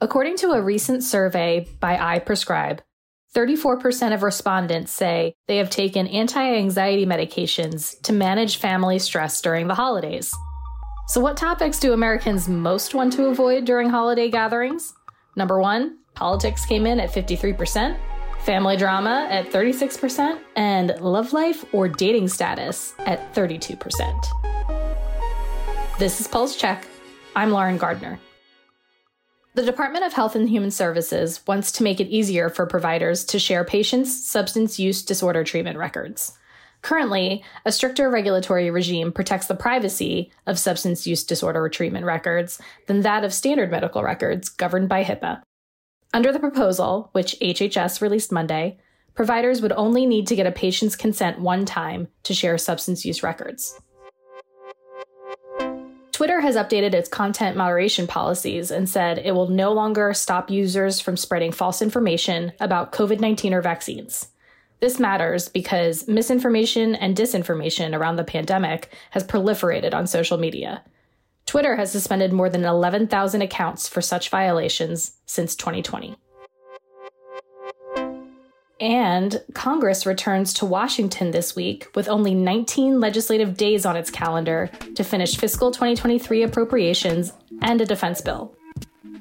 According to a recent survey by iPrescribe, 34% of respondents say they have taken anti anxiety medications to manage family stress during the holidays. So, what topics do Americans most want to avoid during holiday gatherings? Number one, politics came in at 53%, family drama at 36%, and love life or dating status at 32%. This is Pulse Check. I'm Lauren Gardner. The Department of Health and Human Services wants to make it easier for providers to share patients' substance use disorder treatment records. Currently, a stricter regulatory regime protects the privacy of substance use disorder treatment records than that of standard medical records governed by HIPAA. Under the proposal, which HHS released Monday, providers would only need to get a patient's consent one time to share substance use records. Twitter has updated its content moderation policies and said it will no longer stop users from spreading false information about COVID 19 or vaccines. This matters because misinformation and disinformation around the pandemic has proliferated on social media. Twitter has suspended more than 11,000 accounts for such violations since 2020. And Congress returns to Washington this week with only 19 legislative days on its calendar to finish fiscal 2023 appropriations and a defense bill.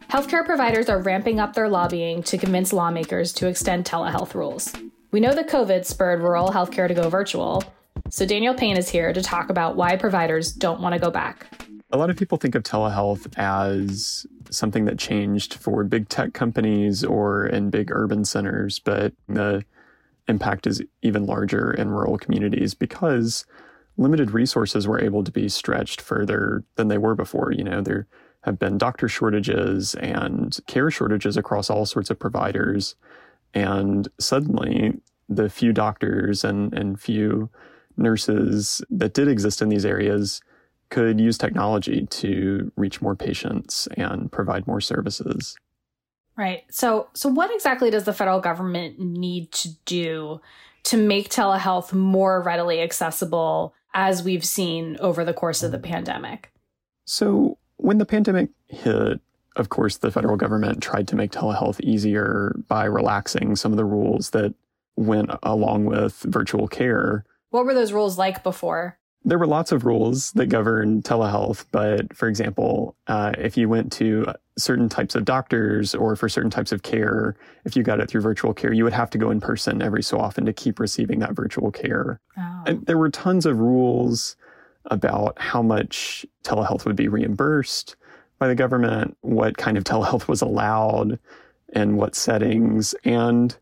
Healthcare providers are ramping up their lobbying to convince lawmakers to extend telehealth rules. We know that COVID spurred rural healthcare to go virtual, so Daniel Payne is here to talk about why providers don't want to go back. A lot of people think of telehealth as something that changed for big tech companies or in big urban centers, but the impact is even larger in rural communities because limited resources were able to be stretched further than they were before. You know, there have been doctor shortages and care shortages across all sorts of providers. And suddenly, the few doctors and, and few nurses that did exist in these areas could use technology to reach more patients and provide more services. Right. So so what exactly does the federal government need to do to make telehealth more readily accessible as we've seen over the course of the pandemic? So when the pandemic hit, of course, the federal government tried to make telehealth easier by relaxing some of the rules that went along with virtual care. What were those rules like before? There were lots of rules that govern telehealth, but for example, uh, if you went to certain types of doctors or for certain types of care, if you got it through virtual care, you would have to go in person every so often to keep receiving that virtual care. Oh. And there were tons of rules about how much telehealth would be reimbursed by the government, what kind of telehealth was allowed, and what settings. And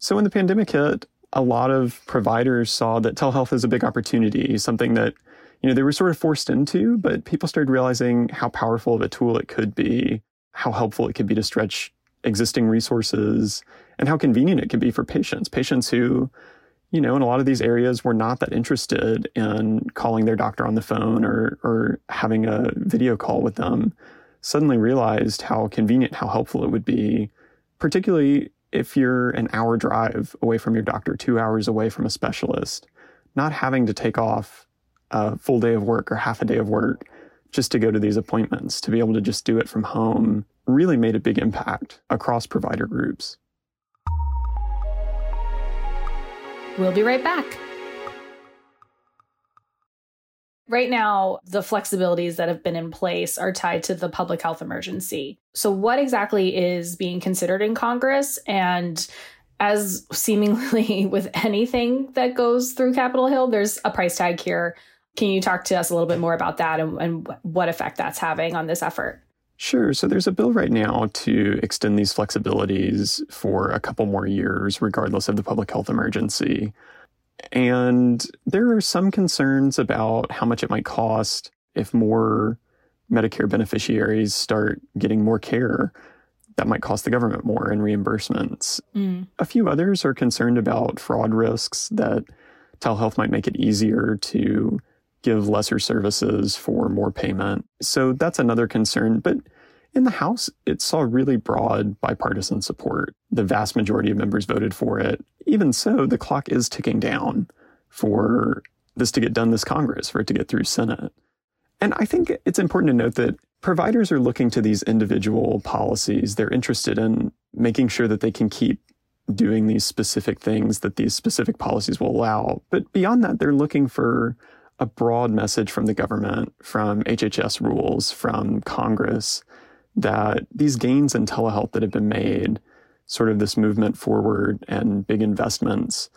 so when the pandemic hit, a lot of providers saw that telehealth is a big opportunity, something that you know they were sort of forced into, but people started realizing how powerful of a tool it could be, how helpful it could be to stretch existing resources, and how convenient it could be for patients. Patients who, you know, in a lot of these areas were not that interested in calling their doctor on the phone or or having a video call with them, suddenly realized how convenient, how helpful it would be, particularly if you're an hour drive away from your doctor, two hours away from a specialist, not having to take off a full day of work or half a day of work just to go to these appointments, to be able to just do it from home, really made a big impact across provider groups. We'll be right back. Right now, the flexibilities that have been in place are tied to the public health emergency. So, what exactly is being considered in Congress? And as seemingly with anything that goes through Capitol Hill, there's a price tag here. Can you talk to us a little bit more about that and, and what effect that's having on this effort? Sure. So there's a bill right now to extend these flexibilities for a couple more years, regardless of the public health emergency. And there are some concerns about how much it might cost if more Medicare beneficiaries start getting more care. That might cost the government more in reimbursements. Mm. A few others are concerned about fraud risks that telehealth might make it easier to give lesser services for more payment. So that's another concern. But in the House, it saw really broad bipartisan support. The vast majority of members voted for it. Even so, the clock is ticking down for this to get done this Congress, for it to get through Senate. And I think it's important to note that providers are looking to these individual policies. They're interested in making sure that they can keep doing these specific things that these specific policies will allow. But beyond that, they're looking for a broad message from the government, from HHS rules, from Congress, that these gains in telehealth that have been made, sort of this movement forward and big investments,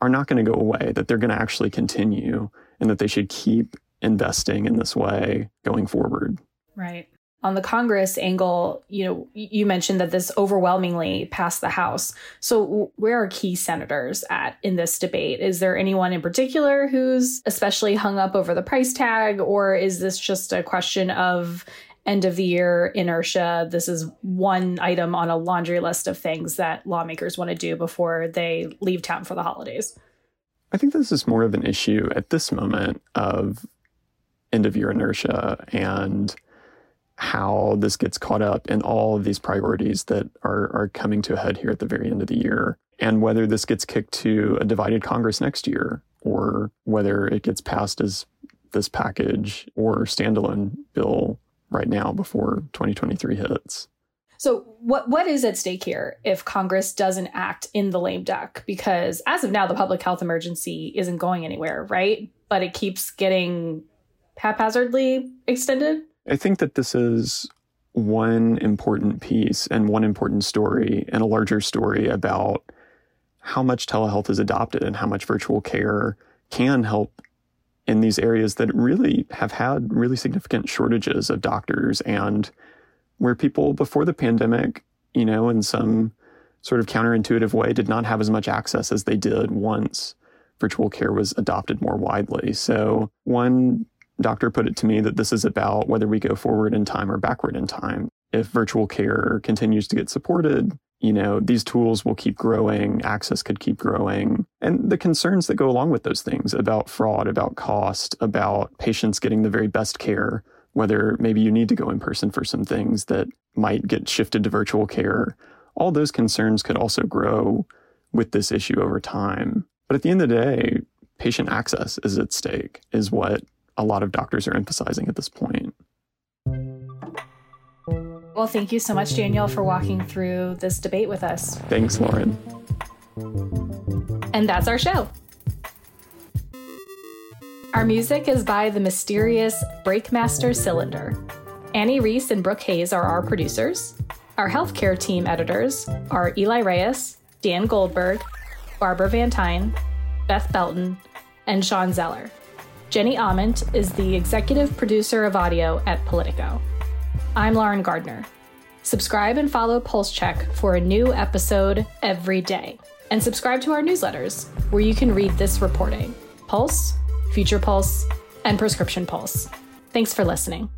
are not going to go away, that they're going to actually continue, and that they should keep investing in this way going forward. Right. On the Congress angle, you know, you mentioned that this overwhelmingly passed the House. So, where are key senators at in this debate? Is there anyone in particular who's especially hung up over the price tag, or is this just a question of end of the year inertia. This is one item on a laundry list of things that lawmakers want to do before they leave town for the holidays. I think this is more of an issue at this moment of end of year inertia and how this gets caught up in all of these priorities that are, are coming to a head here at the very end of the year, and whether this gets kicked to a divided Congress next year, or whether it gets passed as this package or standalone bill right now before 2023 hits. So what what is at stake here if Congress doesn't act in the lame duck? Because as of now, the public health emergency isn't going anywhere, right? But it keeps getting haphazardly extended. I think that this is one important piece and one important story and a larger story about how much telehealth is adopted and how much virtual care can help in these areas that really have had really significant shortages of doctors and where people before the pandemic, you know, in some sort of counterintuitive way, did not have as much access as they did once virtual care was adopted more widely. So, one doctor put it to me that this is about whether we go forward in time or backward in time. If virtual care continues to get supported, you know, these tools will keep growing, access could keep growing. And the concerns that go along with those things about fraud, about cost, about patients getting the very best care, whether maybe you need to go in person for some things that might get shifted to virtual care, all those concerns could also grow with this issue over time. But at the end of the day, patient access is at stake, is what a lot of doctors are emphasizing at this point. Well, thank you so much, Daniel, for walking through this debate with us. Thanks, Lauren. And that's our show. Our music is by the mysterious Breakmaster Cylinder. Annie Reese and Brooke Hayes are our producers. Our healthcare team editors are Eli Reyes, Dan Goldberg, Barbara Van Tyne, Beth Belton, and Sean Zeller. Jenny Ament is the executive producer of audio at Politico. I'm Lauren Gardner. Subscribe and follow Pulse Check for a new episode every day. And subscribe to our newsletters, where you can read this reporting Pulse, Future Pulse, and Prescription Pulse. Thanks for listening.